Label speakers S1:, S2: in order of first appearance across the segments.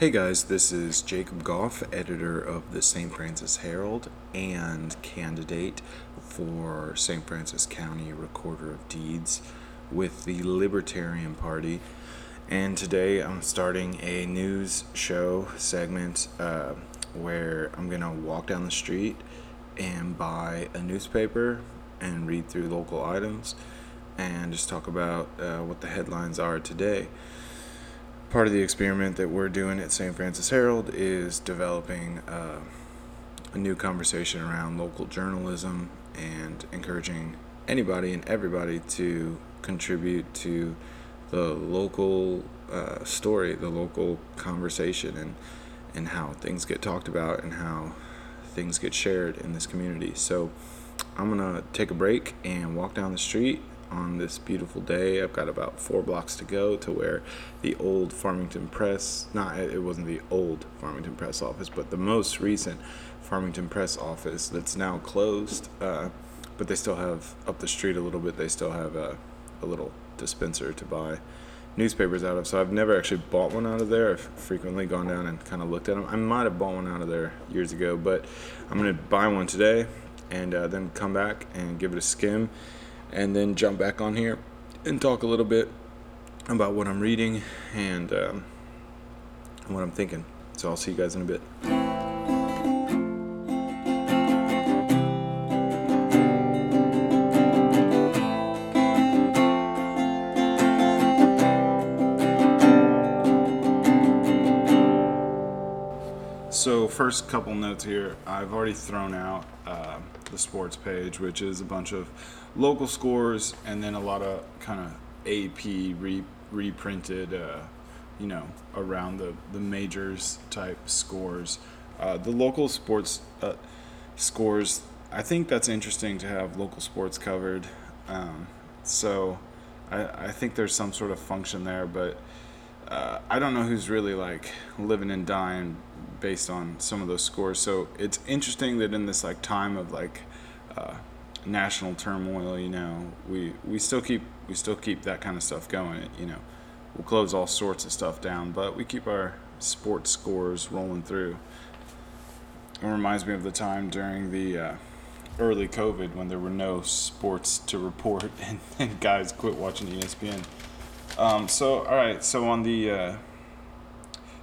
S1: Hey guys, this is Jacob Goff, editor of the St. Francois Herald and candidate for St. Francois County Recorder of Deeds with the Libertarian Party. And today I'm starting a news show segment uh, where I'm going to walk down the street and buy a newspaper and read through local items and just talk about uh, what the headlines are today. Part of the experiment that we're doing at St. Francois Herald is developing uh, a new conversation around local journalism and encouraging anybody and everybody to contribute to the local uh, story, the local conversation, and and how things get talked about and how things get shared in this community. So I'm gonna take a break and walk down the street on this beautiful day. I've got about four blocks to go to where the old Farmington Press, not it wasn't the old Farmington Press office, but the most recent Farmington Press office that's now closed. Uh, but they still have up the street a little bit. They still have a, a little dispenser to buy newspapers out of. So I've never actually bought one out of there. I've frequently gone down and kind of looked at them. I might have bought one out of there years ago, but I'm gonna buy one today and uh, then come back and give it a skim and then jump back on here and talk a little bit about what I'm reading and um, what I'm thinking. So I'll see you guys in a bit. So, first couple notes here. I've already thrown out uh, the sports page, which is a bunch of local scores and then a lot of kind of AP re- reprinted, uh, you know, around the, the majors type scores. Uh, the local sports uh, scores, I think that's interesting to have local sports covered. Um, so, I, I think there's some sort of function there, but uh, I don't know who's really like living and dying based on some of those scores. So it's interesting that in this like time of like uh, national turmoil, you know, we we still keep we still keep that kind of stuff going. You know, we'll close all sorts of stuff down, but we keep our sports scores rolling through. It reminds me of the time during the uh, early COVID when there were no sports to report and, and guys quit watching ESPN. Um, so all right, so on the uh,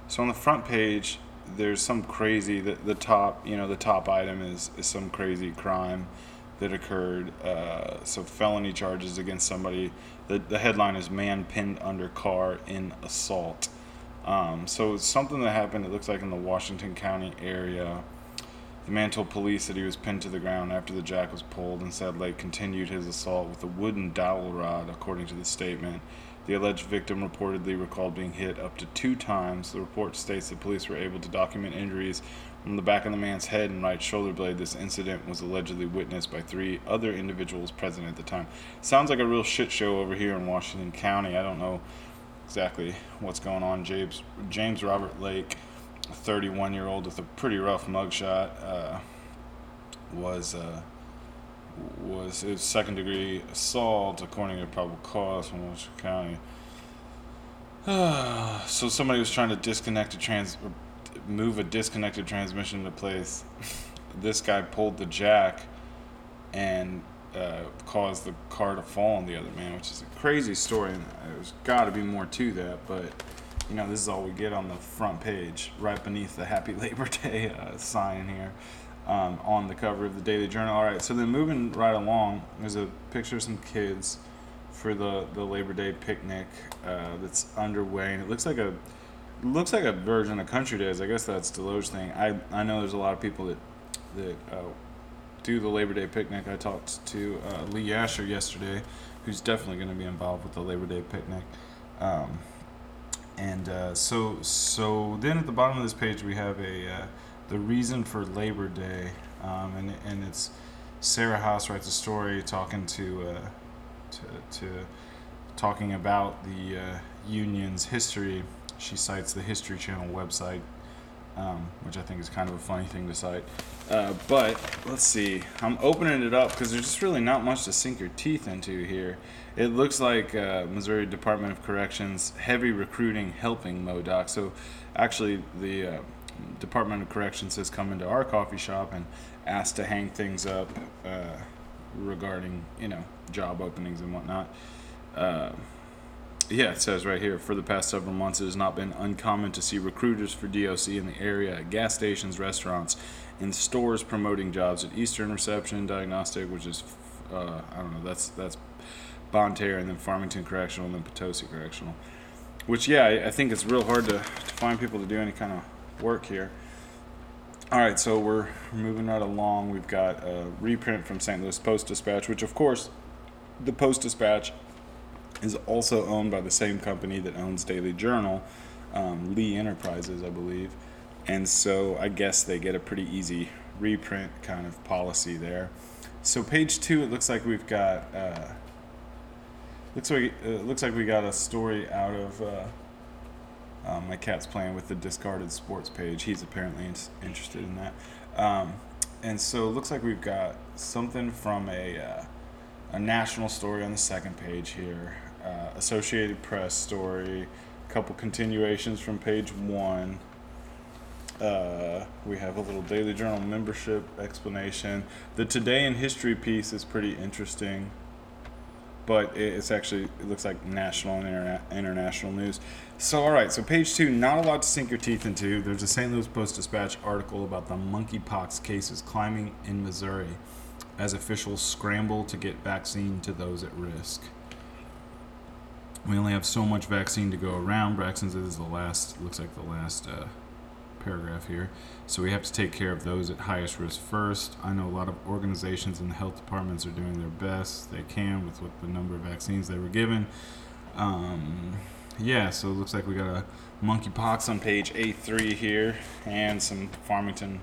S1: so on the front page, there's some crazy the, the top you know the top item is, is some crazy crime that occurred. Uh, so felony charges against somebody. The the headline is man pinned under car in assault. Um, so it's something that happened. It looks like in the Washington County area. The man told police that he was pinned to the ground after the jack was pulled and said Lake continued his assault with a wooden dowel rod, according to the statement. The alleged victim reportedly recalled being hit up to two times. The report states that police were able to document injuries from the back of the man's head and right shoulder blade. This incident was allegedly witnessed by three other individuals present at the time. Sounds like a real shit show over here in Washington County. I don't know exactly what's going on. James James Robert Lake, a 31 year old with a pretty rough mugshot, uh, was. Uh, was his second degree assault, according to probable cause from Washington County. so somebody was trying to disconnect a trans, move a disconnected transmission into place. this guy pulled the jack and uh, caused the car to fall on the other man, which is a crazy story. And there's got to be more to that, but you know this is all we get on the front page, right beneath the Happy Labor Day uh, sign here um, on the cover of the Daily Journal. All right, so then moving right along, there's a picture of some kids for the, the Labor Day picnic uh, that's underway, and it looks like a looks like a version of Country Days. I guess that's Desloge thing. I I know there's a lot of people that that uh, do the Labor Day picnic. I talked to uh, Lee Asher yesterday, who's definitely going to be involved with the Labor Day picnic. Um, and uh, so so then at the bottom of this page we have a uh, the reason for Labor Day, um, and and it's Sarah House writes a story talking to uh, to, to talking about the uh, union's history. She cites the History Channel website um, which I think is kind of a funny thing to cite. Uh, but let's see. I'm opening it up because there's just really not much to sink your teeth into here. It looks like uh, Missouri Department of Corrections heavy recruiting helping Modoc. So actually, the uh, Department of Corrections has come into our coffee shop and asked to hang things up uh, regarding you know job openings and whatnot. Yeah, it says right here for the past several months, it has not been uncommon to see recruiters for DOC in the area at gas stations, restaurants, and stores promoting jobs at Eastern Reception Diagnostic, which is, uh, I don't know, that's that's Bonne Terre, and then Farmington Correctional, and then Potosi Correctional. Which, yeah, I, I think it's real hard to, to find people to do any kind of work here. All right, so we're moving right along. We've got a reprint from St. Louis Post Dispatch, which, of course, the Post Dispatch is also owned by the same company that owns Daily Journal, um, Lee Enterprises, I believe. And so I guess they get a pretty easy reprint kind of policy there. So page two, it looks like we've got uh, looks like uh, looks like we got a story out of. Uh, um, my cat's playing with the discarded sports page. He's apparently in- interested in that. Um, and so it looks like we've got something from a, uh, a national story on the second page here, uh, Associated Press story, a couple continuations from page one. Uh, we have a little Daily Journal membership explanation. The Today in History piece is pretty interesting, but it's actually, it looks like national and interna- international news. So, all right, so page two, not a lot to sink your teeth into. There's a St. Louis Post Dispatch article about the monkeypox cases climbing in Missouri as officials scramble to get vaccine to those at risk. We only have so much vaccine to go around. Braxton's is the last, looks like the last uh, paragraph here. So we have to take care of those at highest risk first. I know a lot of organizations and health departments are doing their best they can with what the number of vaccines they were given. Um, yeah, so it looks like we got a monkeypox on page A3 here, and some Farmington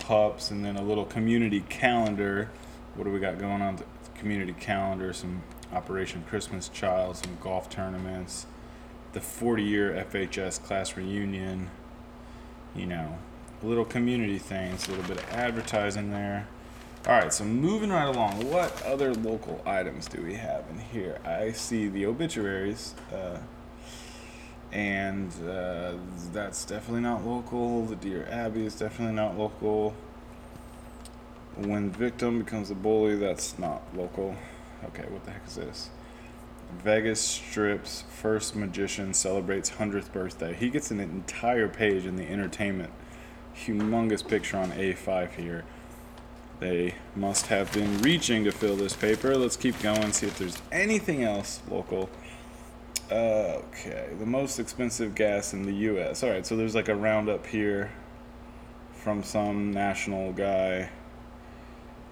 S1: pups, and then a little community calendar. What do we got going on? The community calendar, some Operation Christmas Child, some golf tournaments, the 40 year FHS class reunion, you know, little community things, a little bit of advertising there. All right, so moving right along, what other local items do we have in here? I see the obituaries. Uh, and uh, that's definitely not local. The Dear Abby is definitely not local. When victim becomes a bully, that's not local. Okay, what the heck is this? Vegas Strip's first magician celebrates 100th birthday. He gets an entire page in the entertainment. Humongous picture on A5 here. They must have been reaching to fill this paper. Let's keep going, see if there's anything else local. Okay, the most expensive gas in the U.S. All right, so there's like a roundup here from some national guy.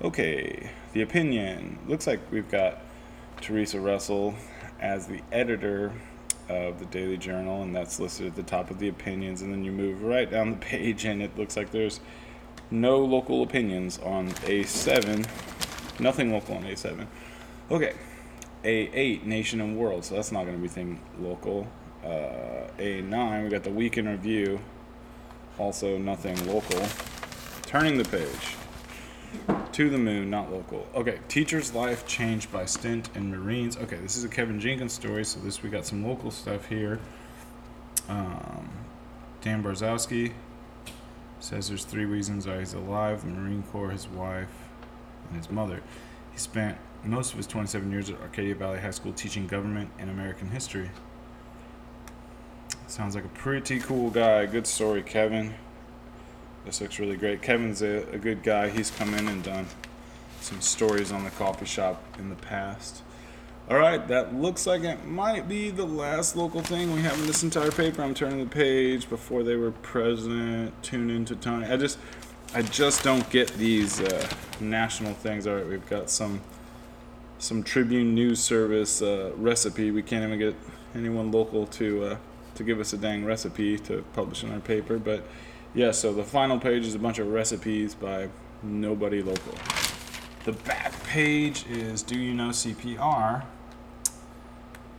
S1: Okay, the opinion looks like we've got Teresa Russell as the editor of the Daily Journal, and that's listed at the top of the opinions. And then you move right down the page, and it looks like there's no local opinions on A7. Nothing local on A7. Okay, a8, Nation and World, so that's not going to be thing local. Uh, A9, we got the Week in Review, also nothing local. Turning the page. To the Moon, not local. Okay, Teacher's Life Changed by Stint in Marines. Okay, this is a Kevin Jenkins story, so this we got some local stuff here. Um, Dan Barzowski says there's three reasons why he's alive the Marine Corps, his wife, and his mother. He spent most of his 27 years at Arcadia Valley High School teaching government and American history. Sounds like a pretty cool guy. Good story, Kevin. This looks really great. Kevin's a, a good guy. He's come in and done some stories on the coffee shop in the past. All right, that looks like it might be the last local thing we have in this entire paper. I'm turning the page before they were president. Tune into Tony. I just, I just don't get these uh, national things. All right, we've got some some Tribune News Service uh, recipe. We can't even get anyone local to uh, to give us a dang recipe to publish in our paper. But yeah, so the final page is a bunch of recipes by nobody local. The back page is Do You Know CPR?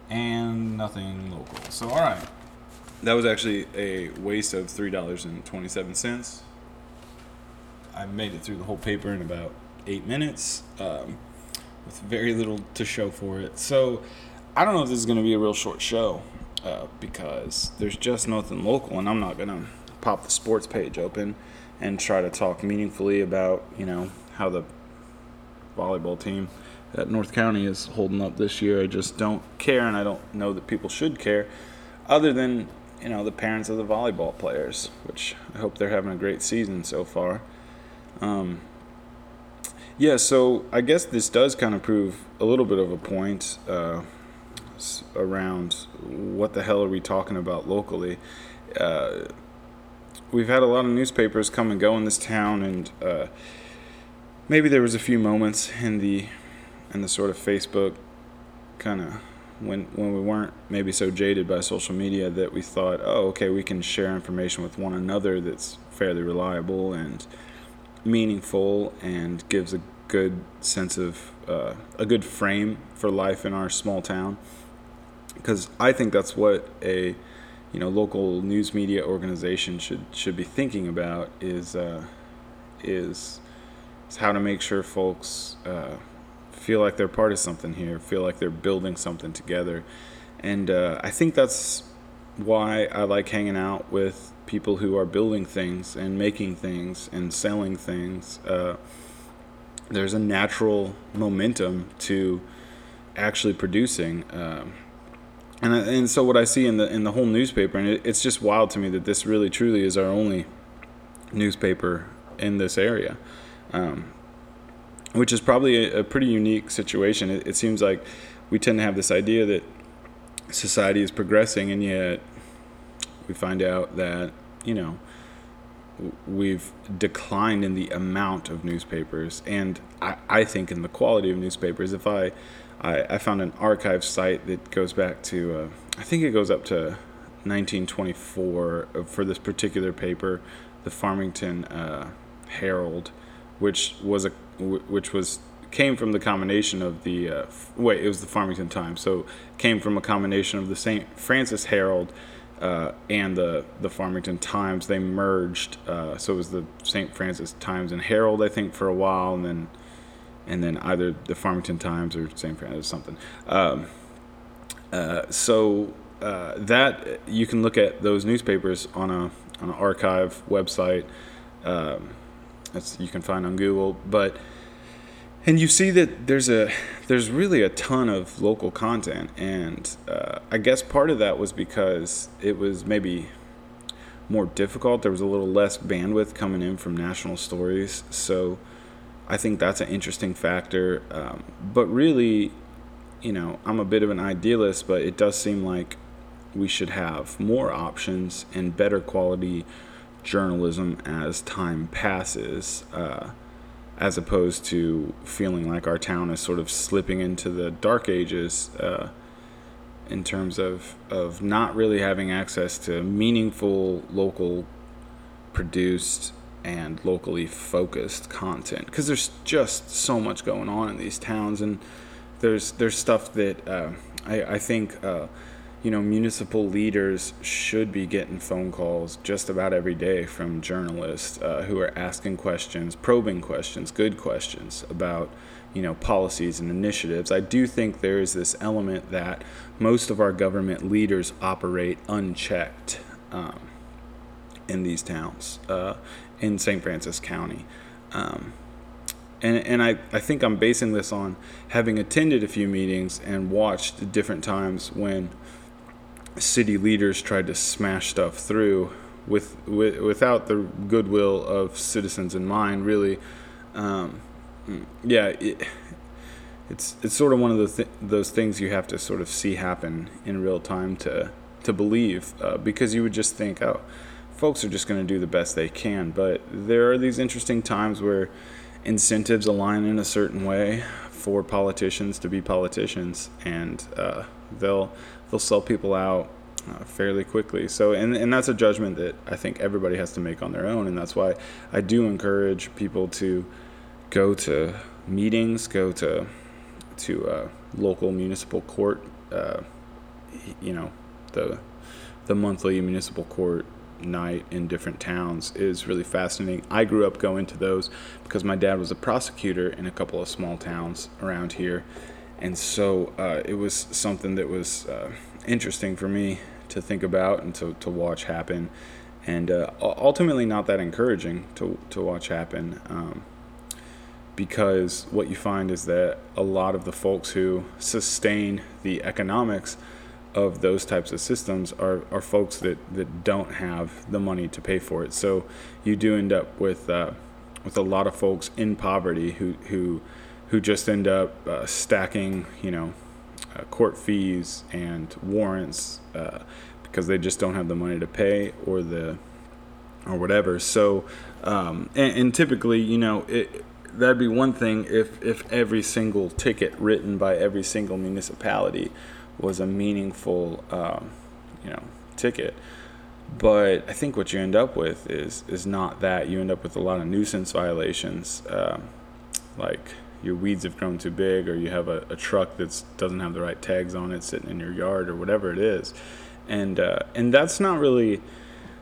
S1: And nothing local. So, all right. that was actually a waste of three dollars and twenty seven cents. I made it through the whole paper in about eight minutes, um, with very little to show for it. So I don't know if this is going to be a real short show uh, because there's just nothing local, and I'm not going to pop the sports page open and try to talk meaningfully about you know how the volleyball team at North County is holding up this year. I just don't care, and I don't know that people should care, other than you know the parents of the volleyball players, which I hope they're having a great season so far. Um, yeah, so I guess this does kind of prove a little bit of a point uh, around what the hell are we talking about locally. Uh, we've had a lot of newspapers come and go in this town, and uh, maybe there was a few moments in the in the sort of Facebook kind of when when we weren't maybe so jaded by social media that we thought, oh, okay, we can share information with one another that's fairly reliable and meaningful and gives a good sense of uh, a good frame for life in our small town. Because I think that's what a you know local news media organization should should be thinking about is uh, is, is how to make sure folks uh, feel like they're part of something here, feel like they're building something together, and uh, I think that's why I like hanging out with people who are building things and making things and selling things. Uh, there's a natural momentum to actually producing. Um, and, and so what I see in the in the whole newspaper, and it, it's just wild to me that this really truly is our only newspaper in this area. Um, which is probably a, a pretty unique situation. It, it, seems like we tend to have this idea that society is progressing, and yet we find out that you know we've declined in the amount of newspapers, and I, I think in the quality of newspapers. If I, I, I found an archive site that goes back to uh, I think it goes up to 1924 for this particular paper, the Farmington uh, Herald, which was a which was came from the combination of the uh, wait it was the Farmington Times so came from a combination of the St. Francois Herald uh, and the the Farmington Times they merged uh, so it was the St. Francois Times and Herald I think for a while and then and then either the Farmington Times or St. Francois or something um, uh, so uh, that you can look at those newspapers on a on an archive website um, that's you can find on Google. But and you see that there's a there's really a ton of local content, and uh, I guess part of that was because it was maybe more difficult. There was a little less bandwidth coming in from national stories, so I think that's an interesting factor. Um, but really, you know, I'm a bit of an idealist, but it does seem like we should have more options and better quality journalism as time passes, uh, as opposed to feeling like our town is sort of slipping into the dark ages uh, in terms of, of not really having access to meaningful local produced and locally focused content because there's just so much going on in these towns and there's there's stuff that uh, I, I think uh, you know, municipal leaders should be getting phone calls just about every day from journalists uh, who are asking questions, probing questions, good questions about, you know, policies and initiatives. I do think there is this element that most of our government leaders operate unchecked um, in these towns, uh, in St. Francois County. Um, and, and I, I think I'm basing this on having attended a few meetings and watched different times when city leaders tried to smash stuff through with, with without the goodwill of citizens in mind. Really, um, yeah, it, it's it's sort of one of the th- those things you have to sort of see happen in real time to to believe, uh, because you would just think, oh, folks are just going to do the best they can. But there are these interesting times where incentives align in a certain way for politicians to be politicians, and uh, they'll they'll sell people out uh, fairly quickly. So, and, and that's a judgment that I think everybody has to make on their own. And that's why I do encourage people to go to meetings, go to, to uh, local municipal court, uh, you know, the the monthly municipal court night in different towns is really fascinating. I grew up going to those because my dad was a prosecutor in a couple of small towns around here. And so uh, it was something that was uh, interesting for me to think about and to, to watch happen. And uh, ultimately, not that encouraging to, to watch happen. Um, because what you find is that a lot of the folks who sustain the economics of those types of systems are, are folks that, that don't have the money to pay for it. So you do end up with uh, with a lot of folks in poverty who who who just end up uh, stacking, you know, uh, court fees and warrants uh, because they just don't have the money to pay or the or whatever. So um, and, and typically, you know, it that'd be one thing if if every single ticket written by every single municipality was a meaningful, um, you know, ticket. But I think what you end up with is is not that. You end up with a lot of nuisance violations, um, like your weeds have grown too big, or you have a, a truck that doesn't have the right tags on it sitting in your yard, or whatever it is, and uh, and that's not really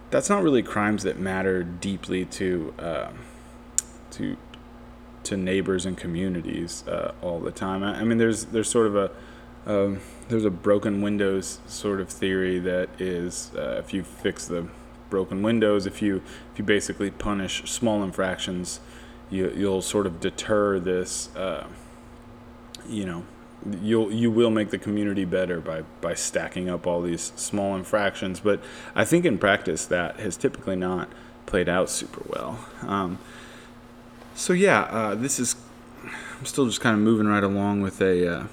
S1: that's not really crimes that matter deeply to uh, to to neighbors and communities uh, all the time. I, I, mean, there's there's sort of a um, there's a broken windows sort of theory that is uh, if you fix the broken windows, if you if you basically punish small infractions, you you'll sort of deter this. Uh, you know, you'll you will make the community better by by stacking up all these small infractions. But I think in practice that has typically not played out super well. Um, so yeah, uh, this is. I'm still just kind of moving right along with a uh,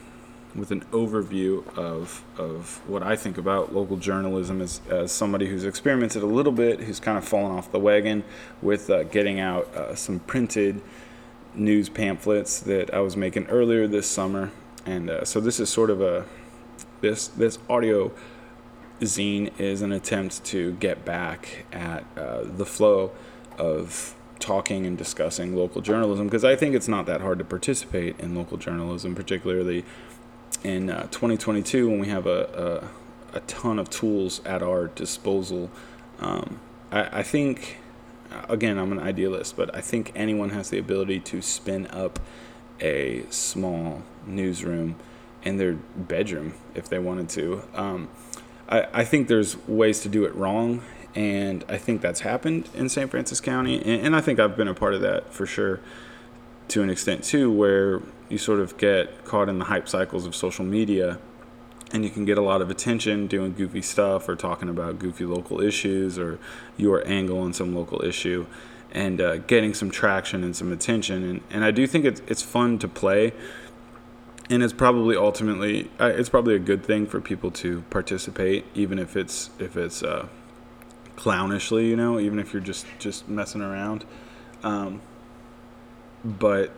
S1: with an overview of of what I think about local journalism as as somebody who's experimented a little bit, who's kind of fallen off the wagon with uh, getting out uh, some printed news pamphlets that I was making earlier this summer, and uh, so this is sort of a this this audio zine is an attempt to get back at uh, the flow of talking and discussing local journalism because I think it's not that hard to participate in local journalism, particularly in uh, 2022 when we have a, a, a, ton of tools at our disposal. Um, I, I, think, again, I'm an idealist, but I think anyone has the ability to spin up a small newsroom in their bedroom if they wanted to. Um, I, I think there's ways to do it wrong and I think that's happened in St. Francois County, and, and, I think I've been a part of that for sure, to an extent too, where you sort of get caught in the hype cycles of social media, and you can get a lot of attention doing goofy stuff or talking about goofy local issues or your angle on some local issue, and uh, getting some traction and some attention, and and I do think it's it's fun to play and it's probably ultimately uh, it's probably a good thing for people to participate even if it's if it's uh, clownishly, you know, even if you're just just messing around. Um, but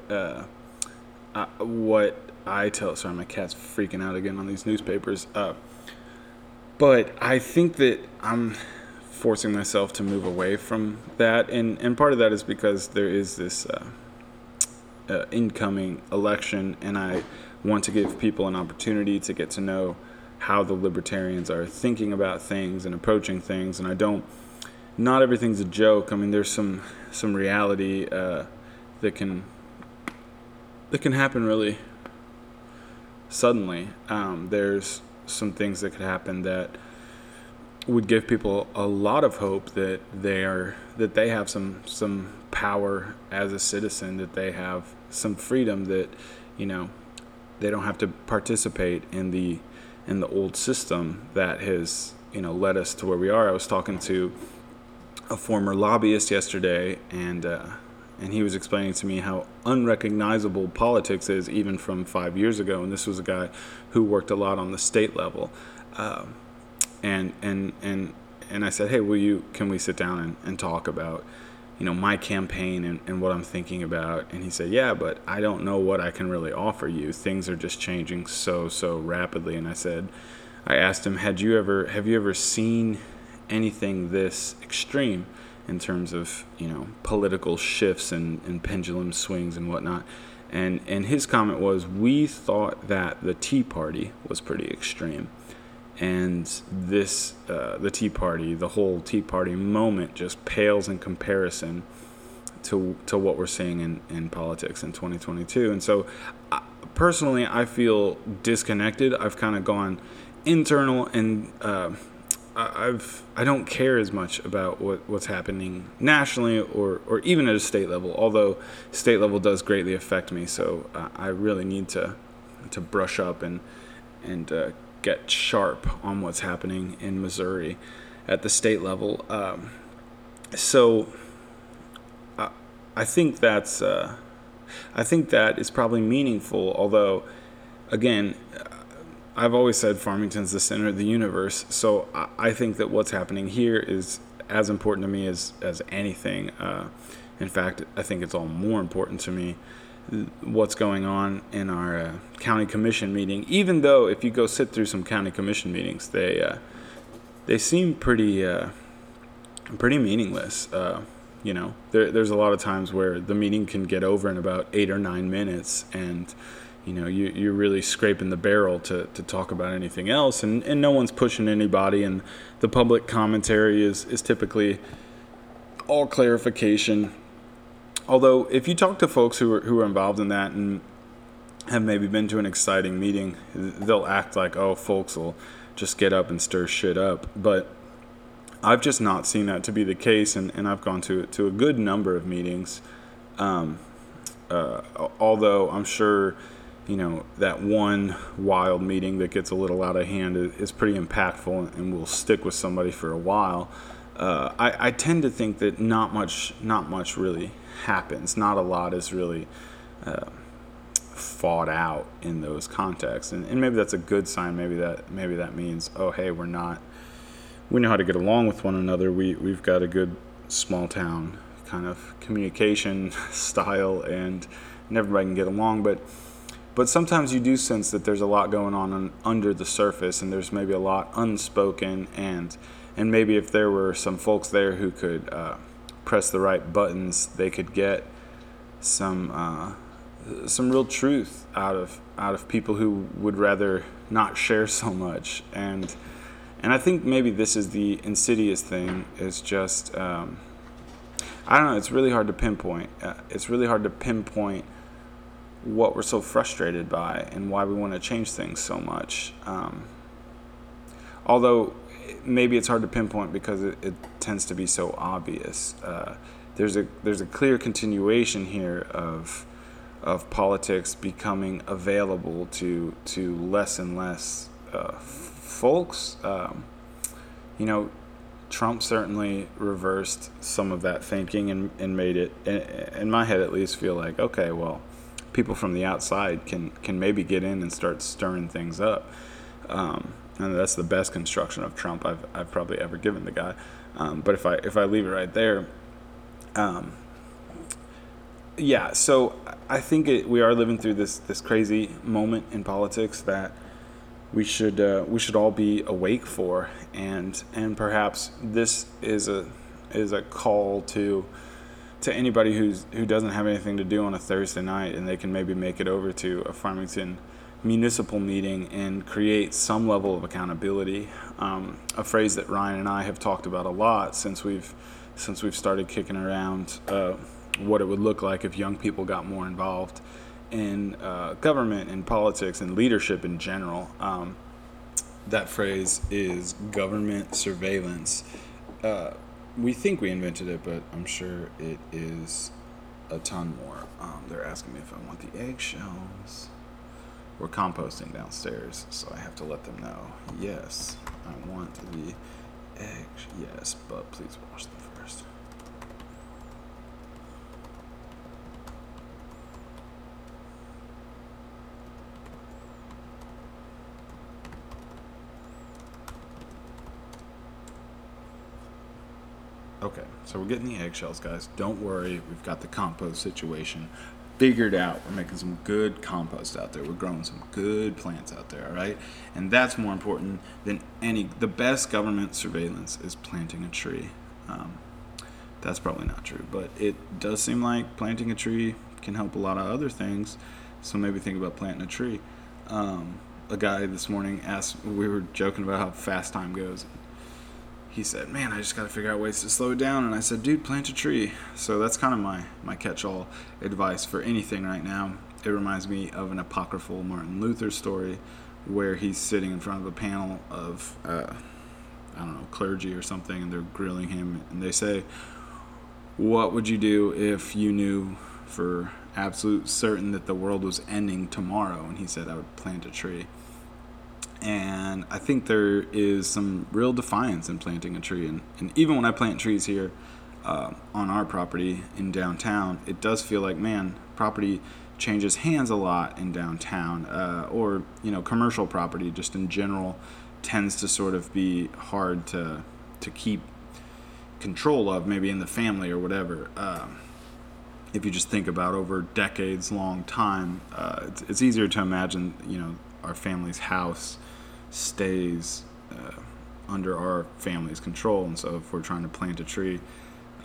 S1: uh, what I tell sorry, my cat's freaking out again on these newspapers. Uh, but I think that I'm forcing myself to move away from that, and and part of that is because there is this uh, uh incoming election, and I want to give people an opportunity to get to know how the libertarians are thinking about things and approaching things. And I don't, not everything's a joke. I mean, there's some some reality uh, that can that can happen really suddenly. Um, there's some things that could happen that would give people a lot of hope that they are that they have some some power as a citizen that they have some freedom that you know they don't have to participate in the in the old system that has you know led us to where we are. I was talking to a former lobbyist yesterday, and uh, and he was explaining to me how unrecognizable politics is even from five years ago. And this was a guy who worked a lot on the state level, uh, and and and and I said, hey, will you? Can we sit down and, and talk about? you know my campaign and, and what i'm thinking about and he said yeah but i don't know what i can really offer you things are just changing so so rapidly and i said i asked him had you ever have you ever seen anything this extreme in terms of you know political shifts and, and pendulum swings and whatnot and and his comment was we thought that the tea party was pretty extreme and this uh, the Tea Party, the whole Tea Party moment, just pales in comparison to to what we're seeing in, in politics in 2022. And so, uh, personally, I feel disconnected. I've kind of gone internal, and uh, I've I don't care as much about what, what's happening nationally or or even at a state level. Although state level does greatly affect me, so uh, I really need to to brush up and and uh, get sharp on what's happening in Missouri at the state level. Um, so I, I think that's uh, I think that is probably meaningful. Although, again, I've always said Farmington's the center of the universe. So I, think that what's happening here is as important to me as as anything. Uh, in fact, I think it's all more important to me what's going on in our uh, county commission meeting. Even though, if you go sit through some county commission meetings, they uh, they seem pretty uh, pretty meaningless. Uh, you know, there, there's a lot of times where the meeting can get over in about eight or nine minutes, and you know you, you're really scraping the barrel to, to talk about anything else, and, and no one's pushing anybody, and the public commentary is is typically all clarification although if you talk to folks who are who are involved in that and have maybe been to an exciting meeting, they'll act like, oh, folks will just get up and stir shit up. But I've just not seen that to be the case, and, and I've gone to to a good number of meetings. Um, uh, although I'm sure, you know, that one wild meeting that gets a little out of hand is, pretty impactful and will stick with somebody for a while. Uh, I, I tend to think that not much, not much really happens. Not a lot is really uh, fought out in those contexts, and, and maybe that's a good sign. Maybe that maybe that means oh hey we're not we know how to get along with one another. We we've got a good small town kind of communication style, and, and everybody can get along. But but sometimes you do sense that there's a lot going on under the surface, and there's maybe a lot unspoken, and and maybe if there were some folks there who could uh, press the right buttons, they could get some uh, some real truth out of out of people who would rather not share so much. And and I think maybe this is the insidious thing. Is just um, I don't know. It's really hard to pinpoint. Uh, it's really hard to pinpoint what we're so frustrated by and why we want to change things so much. Um, although maybe it's hard to pinpoint because it, it tends to be so obvious. Uh, there's a there's a clear continuation here of of politics becoming available to to less and less uh, folks. Um, you know, Trump certainly reversed some of that thinking and, and made it, in my head at least, feel like okay, well, people from the outside can can maybe get in and start stirring things up. Um, and that's the best construction of Trump I've, I've probably ever given the guy. Um, but if I if I leave it right there, um, yeah. So I think it, we are living through this this crazy moment in politics that we should uh, we should all be awake for, and and perhaps this is a is a call to to anybody who's who doesn't have anything to do on a Thursday night, and they can maybe make it over to a Farmington municipal meeting and create some level of accountability. Um, a phrase that Ryan and I have talked about a lot since we've since we've started kicking around uh, what it would look like if young people got more involved in uh, government and politics and leadership in general. Um, that phrase is government surveillance. Uh, we think we invented it, but I'm sure it is a ton more. Um, they're asking me if I want the eggshells. We're composting downstairs, so I have to let them know. Yes, I want the eggs. Yes, but please wash them first. Okay, so we're getting the eggshells, guys. Don't worry, we've got the compost situation figured out. We're making some good compost out there. We're growing some good plants out there, all right? And that's more important than any. The best government surveillance is planting a tree. Um, that's probably not true, but it does seem like planting a tree can help a lot of other things. So maybe think about planting a tree. Um, a guy this morning asked. We were joking about how fast time goes. He said, "Man, I just got to figure out ways to slow it down." And I said, "Dude, plant a tree." So that's kind of my my catch-all advice for anything right now. It reminds me of an apocryphal Martin Luther story where he's sitting in front of a panel of uh, I don't know clergy or something, and they're grilling him, and they say, "What would you do if you knew for absolute certain that the world was ending tomorrow?" And he said, "I would plant a tree." And I think there is some real defiance in planting a tree, and, and even when I plant trees here uh, on our property in downtown, it does feel like man, property changes hands a lot in downtown, uh, or you know, commercial property just in general tends to sort of be hard to to keep control of, maybe in the family or whatever. Uh, if you just think about over decades long time, uh, it's, it's, easier to imagine, you know, our family's house stays uh, under our family's control. And so if we're trying to plant a tree,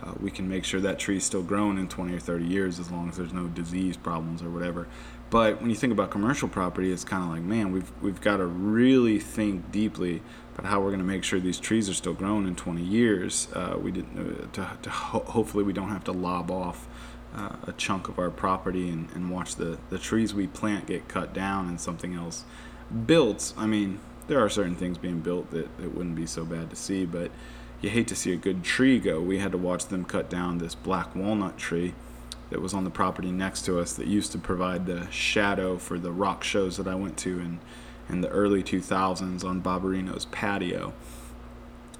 S1: uh, we can make sure that tree's still growing in 20 or 30 years as long as there's no disease problems or whatever. But when you think about commercial property, it's kind of like, man, we've we've got to really think deeply about how we're going to make sure these trees are still growing in 20 years. Uh, we didn't uh, to, to ho- hopefully we don't have to lob off uh, a chunk of our property and, and watch the the trees we plant get cut down and something else built. I mean, there are certain things being built that, it wouldn't be so bad to see, but you hate to see a good tree go. We had to watch them cut down this black walnut tree that was on the property next to us that used to provide the shadow for the rock shows that I went to in, in the early 2000s on Barbarino's patio.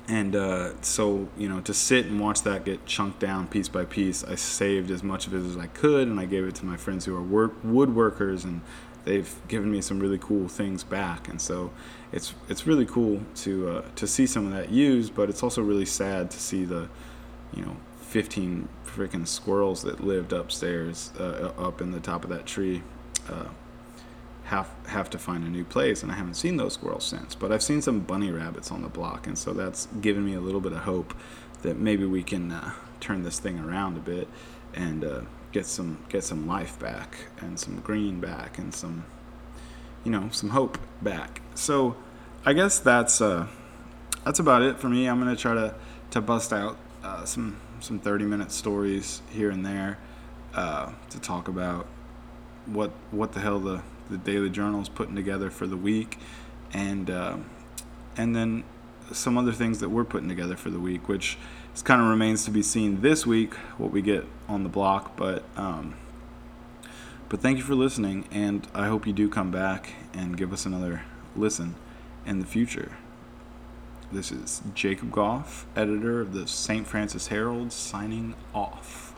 S1: And uh, so, you know, to sit and watch that get chunked down piece by piece, I saved as much of it as I could and I gave it to my friends who are work- woodworkers and they've given me some really cool things back. And so it's it's really cool to uh, to see some of that used, but it's also really sad to see the, you know, 15 freaking squirrels that lived upstairs, uh, up in the top of that tree, uh, have have to find a new place. And I haven't seen those squirrels since, but I've seen some bunny rabbits on the block, and so that's given me a little bit of hope that maybe we can uh, turn this thing around a bit and uh, get some get some life back and some green back and some you know some hope back. So I guess that's uh, that's about it for me. I'm gonna try to to bust out uh, some some 30 minute stories here and there uh, to talk about what what the hell the the Daily Journal is putting together for the week, and uh, and then some other things that we're putting together for the week, which kind of remains to be seen this week what we get on the block. But um, but thank you for listening, and I hope you do come back and give us another listen in the future. This is Jacob Goff, editor of the St. Francois Herald, signing off.